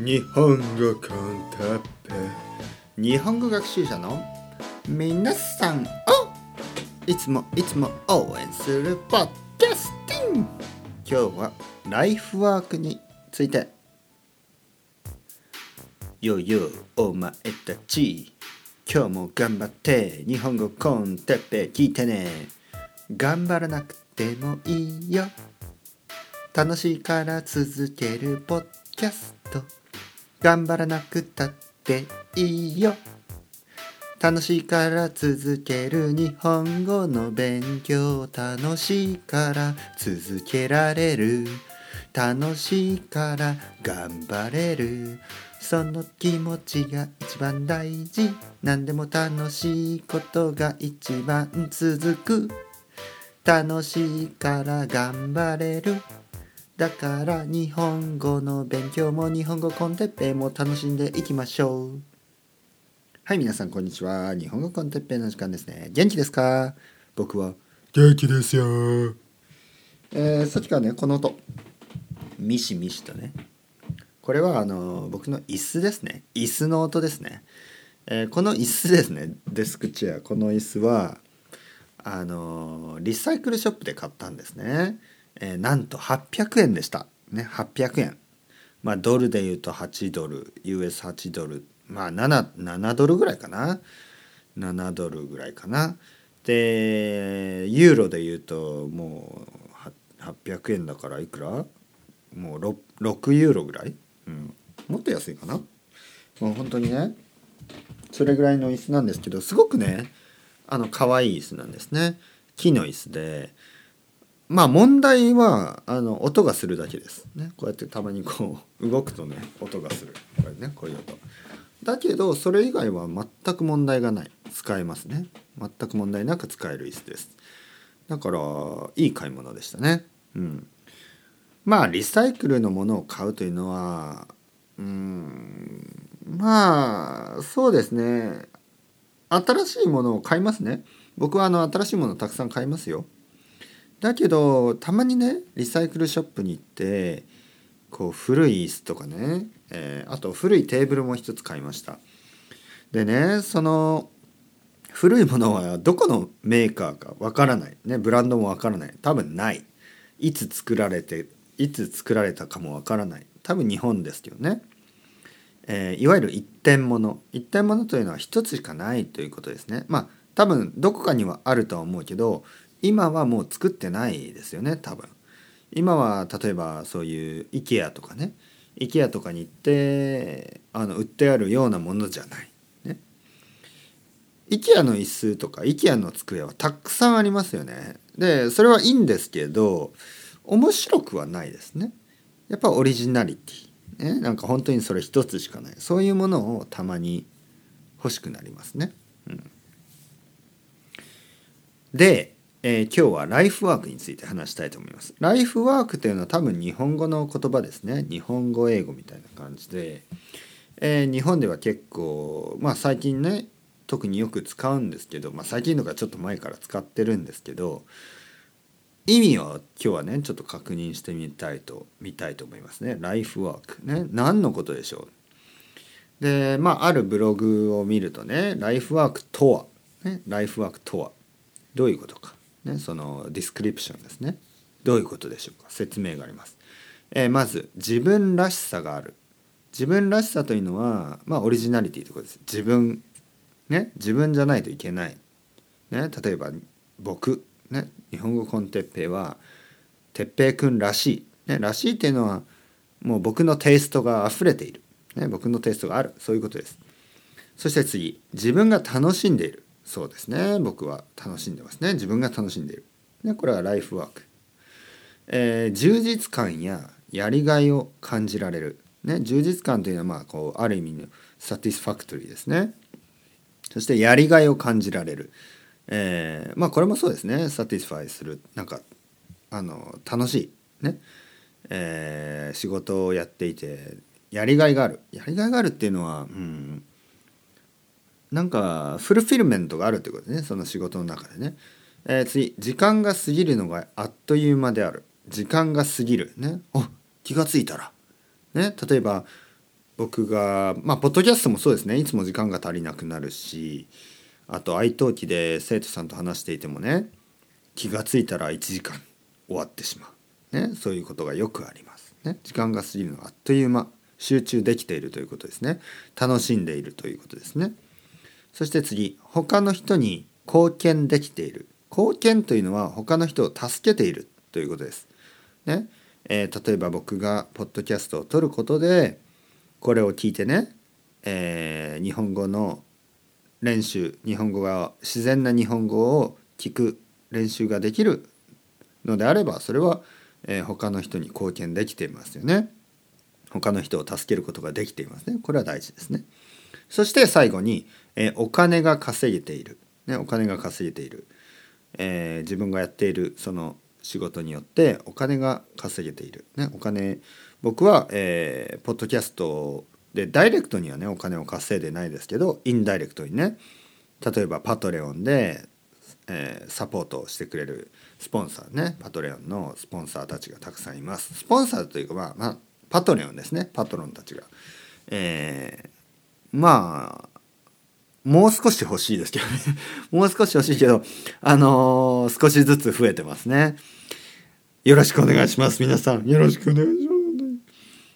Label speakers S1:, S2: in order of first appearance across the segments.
S1: 日本語コンテッペ日本語学習者の皆さんをいつもいつも応援するポッキャスティン今日はライフワークについて。よよお前たち。今日も頑張って日本語コンテッペ聞いてね。頑張らなくてもいいよ。楽しいから続けるポッキャスト頑張らなくたっていいよ。楽しいから続ける日本語の勉強楽しいから続けられる。楽しいから頑張れる。その気持ちが一番大事。何でも楽しいことが一番続く。楽しいから頑張れる。だから日本語の勉強も日本語コンテッペイも楽しんでいきましょう。はい皆さんこんにちは。日本語コンテッペイの時間ですね。元気ですか？僕は。元気ですよ。えー、さっきからねこの音。ミシミシとね。これはあの僕の椅子ですね。椅子の音ですね、えー、この椅子ですね。デスクチェア。この椅子はあのリサイクルショップで買ったんですねえー、なんと800円でした。ね800円まあドルで言うと8ドル US8 ドル。まあ 7, 7ドルぐらいかな。7ドルぐらいかな。でユーロで言うともう800円だからいくら？もう 6, 6ユーロぐらい、うん、もっと安いかな？もう本当にね。それぐらいの椅子なんですけどすごくねあの可愛い椅子なんですね。木の椅子でまあ問題はあの音がするだけです。ね。こうやってたまにこう 動くとね音がする。これねこういう音。だけどそれ以外は全く問題がない。使えますね。全く問題なく使える椅子です。だからいい買い物でしたね。うん。まあリサイクルのものを買うというのはうんまあそうですね。新しいものを買いますね。僕はあの新しいものたくさん買いますよ。だけどたまにねリサイクルショップに行ってこう古い椅子とかね、えー、あと古いテーブルも一つ買いました。でねその古いものはどこのメーカーかわからない。ねブランドもわからない。多分ない。いつ作られていつ作られたかもわからない。多分日本ですけどね、えー、いわゆる一点物。一点物というのは一つしかないということですね。まあ多分どこかにはあるとは思うけど今はもう作ってないですよね多分。今は例えばそういう IKEA とかね IKEA とかに行ってあの売ってあるようなものじゃない、ね、IKEA の椅子とか IKEA の机はたくさんありますよね。でそれはいいんですけど面白くはないですね。やっぱオリジナリティ。ね。なんか本当にそれ一つしかない。そういうものをたまに欲しくなりますね、うん、でえー、今日はライフワークについて話したいと思います。ライフワークというのは多分日本語の言葉ですね。日本語英語みたいな感じで、えー、日本では結構まあ最近ね特によく使うんですけど、まあ、最近とかちょっと前から使ってるんですけど意味を今日はねちょっと確認してみたいと見たいと思いますね。ライフワークね何のことでしょうでまああるブログを見るとねライフワークとは、ね、ライフワークとはどういうことかね、その description ですね。どういうことでしょうか？説明があります、えー、まず自分らしさがある。自分らしさというのはまあオリジナリティということです。自分ね自分じゃないといけない、ね、例えば僕、ね、日本語コンテッペイは哲平くんらしい、ね、らしいっていうのはもう僕のテイストが溢れている、ね、僕のテイストがある。そういうことです。そして次自分が楽しんでいる。そうですね。僕は楽しんでますね。自分が楽しんでいる、ね、これはライフワーク、えー、充実感ややりがいを感じられる、ね、充実感というのはまあこうある意味のsatisfactory ですね。そしてやりがいを感じられる、えー、まあこれもそうですね。 satisfy する。なんかあの楽しい。ね、えー、仕事をやっていてやりがいがある。やりがいがあるっていうのはうんなんか fulfillment があるってことね。その仕事の中でね、えー、次時間が過ぎるのがあっという間である。時間が過ぎるね。お気が付いたら。ね例えば僕がまあポッドキャストもそうですね。いつも時間が足りなくなるしあと愛登記で生徒さんと話していてもね気がついたら1時間終わってしまう、ね、そういうことがよくあります、ね、時間が過ぎるのがあっという間集中できているということですね。楽しんでいるということですね。そして次他の人に貢献できている貢献というのは他の人を助けているということです。ねえー、例えば僕がポッドキャストを撮ることでこれを聞いてね、えー、日本語の練習日本語が自然な日本語を聞く練習ができるのであればそれは、えー、他の人に貢献できていますよね。他の人を助けることができていますね。これは大事ですね。そして最後に、えー、お金が稼げている。ね、お金が稼げている。えー、自分がやっているその仕事によってお金が稼げている。ね、お金僕は、えー、ポッドキャストでダイレクトにはねお金を稼いでないですけどインダイレクトにね例えばパトレオンで、えー、サポートしてくれるスポンサーねパトレオンのスポンサーたちがたくさんいますスポンサーというかまあ、まあ、パトレオンですねパトロンたちが、えー、まあもう少し欲しいですけどね。もう少し欲しいけどあのー、少しずつ増えてますね。よろしくお願いします皆さん。よろしくお願いします。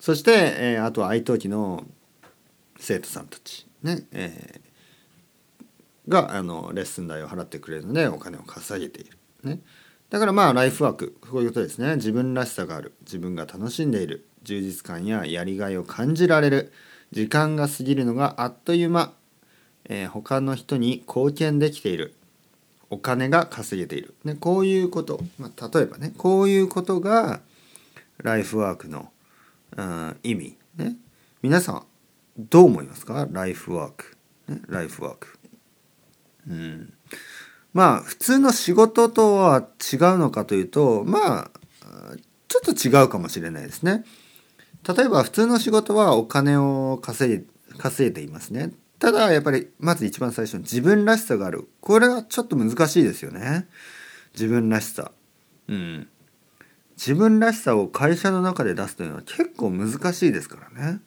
S1: そして、えー、あとは愛登記の生徒さんたちね、えー、があのレッスン代を払ってくれるのでお金を稼げている、ね、だからまあライフワーク。こういうことですね。自分らしさがある。自分が楽しんでいる。充実感ややりがいを感じられる。時間が過ぎるのがあっという間、えー、他の人に貢献できている。お金が稼げている、ね、こういうこと、まあ、例えばねこういうことがライフワークの意味。ね皆さんどう思いますか？ライフワーク、ね、ライフワーク。うん。まあ普通の仕事とは違うのかというとまあちょっと違うかもしれないですね。例えば普通の仕事はお金を稼い稼いでいますね。ただやっぱりまず一番最初に自分らしさがある。これはちょっと難しいですよね。自分らしさ。うん。自分らしさを会社の中で出すというのは結構難しいですからね。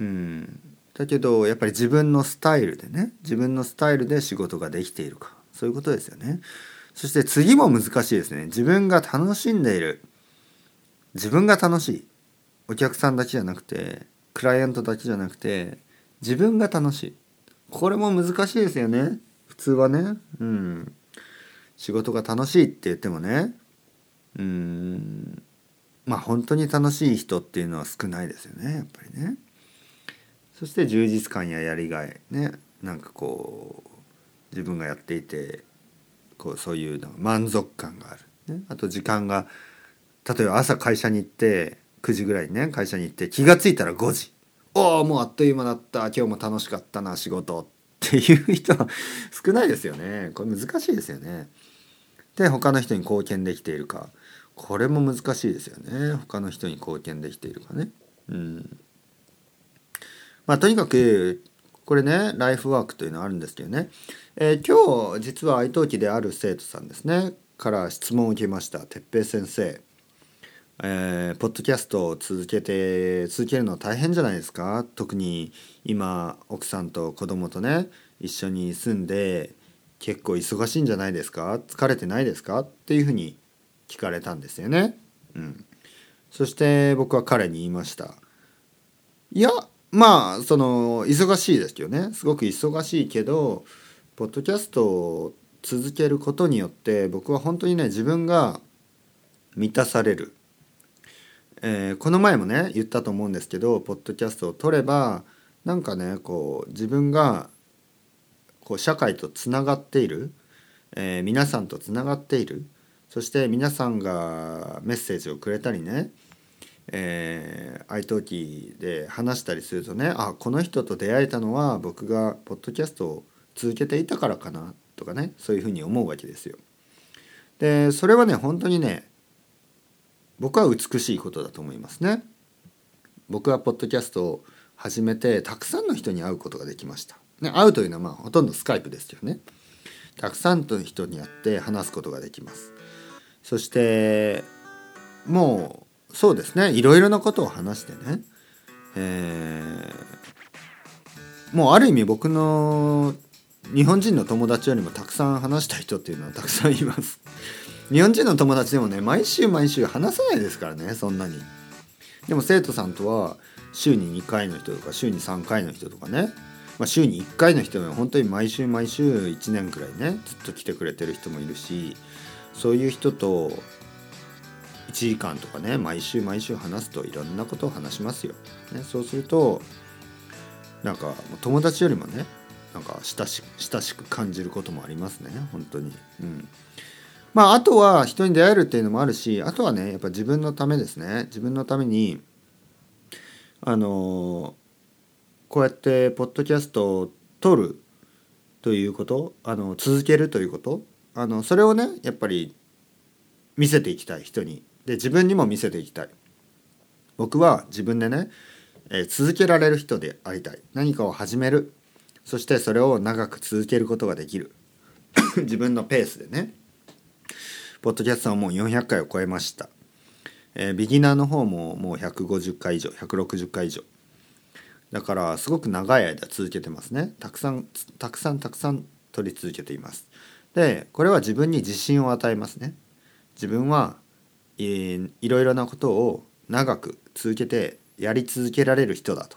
S1: うん、だけどやっぱり自分のスタイルでね。自分のスタイルで仕事ができているか。そういうことですよね。そして次も難しいですね。自分が楽しんでいる。自分が楽しい。お客さんだけじゃなくてクライアントだけじゃなくて自分が楽しい。これも難しいですよね。普通はね。うん。仕事が楽しいって言ってもね。うん。まあ本当に楽しい人っていうのは少ないですよね。やっぱりね。そして充実感ややりがい。ね。なんかこう自分がやっていてこうそういうの満足感がある、ね、あと時間が例えば朝会社に行って9時ぐらいにね会社に行って気が付いたら5時。おおもうあっという間だった。今日も楽しかったな仕事っていう人は少ないですよね。これ難しいですよね。で他の人に貢献できているか。これも難しいですよね。他の人に貢献できているかね。うん。まあとにかくこれねライフワークというのはあるんですけどね、えー、今日実は愛登記である生徒さんですね。から質問を受けました。哲平先生。えー、ポッドキャストを続けて続けるの大変じゃないですか？特に今奥さんと子供とね一緒に住んで結構忙しいんじゃないですか？疲れてないですか？っていうふうに聞かれたんですよね。うん、そして僕は彼に言いました。いやまあその忙しいですけどね。すごく忙しいけどポッドキャストを続けることによって僕は本当にね自分が満たされる、えー、この前もね言ったと思うんですけどポッドキャストを撮ればなんかねこう自分がこう社会とつながっている、えー、皆さんとつながっているそして皆さんがメッセージをくれたりねえー、愛登記で話したりするとねあこの人と出会えたのは僕がポッドキャストを続けていたからかなとかねそういうふうに思うわけですよ。でそれはね本当にね僕は美しいことだと思いますね。僕はポッドキャストを始めてたくさんの人に会うことができました。ね、会うというのはまあほとんどスカイプですよね。たくさんの人に会って話すことができます。そしてもうそうですねいろいろなことを話してねえーもうある意味僕の日本人の友達よりもたくさん話した人っていうのはたくさんいます日本人の友達でもね毎週毎週話さないですからねそんなにでも生徒さんとは週に2回の人とか週に3回の人とかね、まあ、週に1回の人は本当に毎週毎週1年くらいねずっと来てくれてる人もいるしそういう人と1時間とかね毎週毎週話すといろんなことを話しますよ。ね、そうするとなんか友達よりもねなんか親し親しく感じることもありますね本当に。うんまあ、あとは人に出会えるっていうのもあるしあとはねやっぱ自分のためですね。自分のためにあのこうやってポッドキャストを撮るということあの続けるということあのそれをねやっぱり見せていきたい人に。で自分にも見せていきたい。僕は自分でね、えー、続けられる人でありたい。何かを始める。そしてそれを長く続けることができる。自分のペースでね。ポッドキャストはもう400回を超えました。えー、ビギナーの方ももう150回以上、160回以上。だからすごく長い間続けてますね。たくさん、たくさんたくさん取り続けています。で、これは自分に自信を与えますね。自分は、えー、いろいろなことを長く続けてやり続けられる人だと。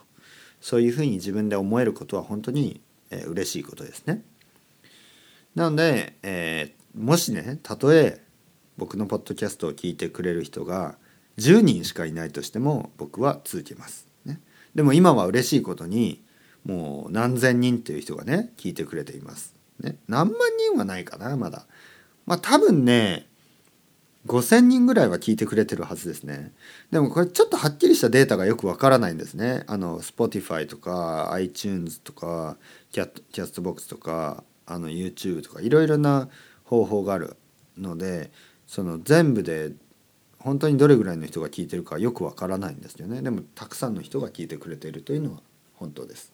S1: そういうふうに自分で思えることは本当に、えー、嬉しいことですね。なので、えー、もしね、たとえ僕のポッドキャストを聞いてくれる人が10人しかいないとしても僕は続けます。ね、でも今は嬉しいことにもう何千人っていう人がね聞いてくれています。ね、何万人はないかなまだ。まあ多分ね5,000人ぐらいは聞いてくれてるはずですね。でもこれちょっとはっきりしたデータがよくわからないんですね。あの Spotify とか iTunes とかキャキャストボックスとかあの YouTube とかいろいろな方法があるのでその全部で本当にどれぐらいの人が聞いてるかよくわからないんですよね。でもたくさんの人が聞いてくれているというのは本当です。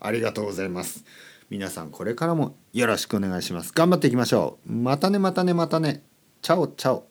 S1: ありがとうございます。皆さんこれからもよろしくお願いします。頑張っていきましょう。またねまたねまたね。チャオチャオ。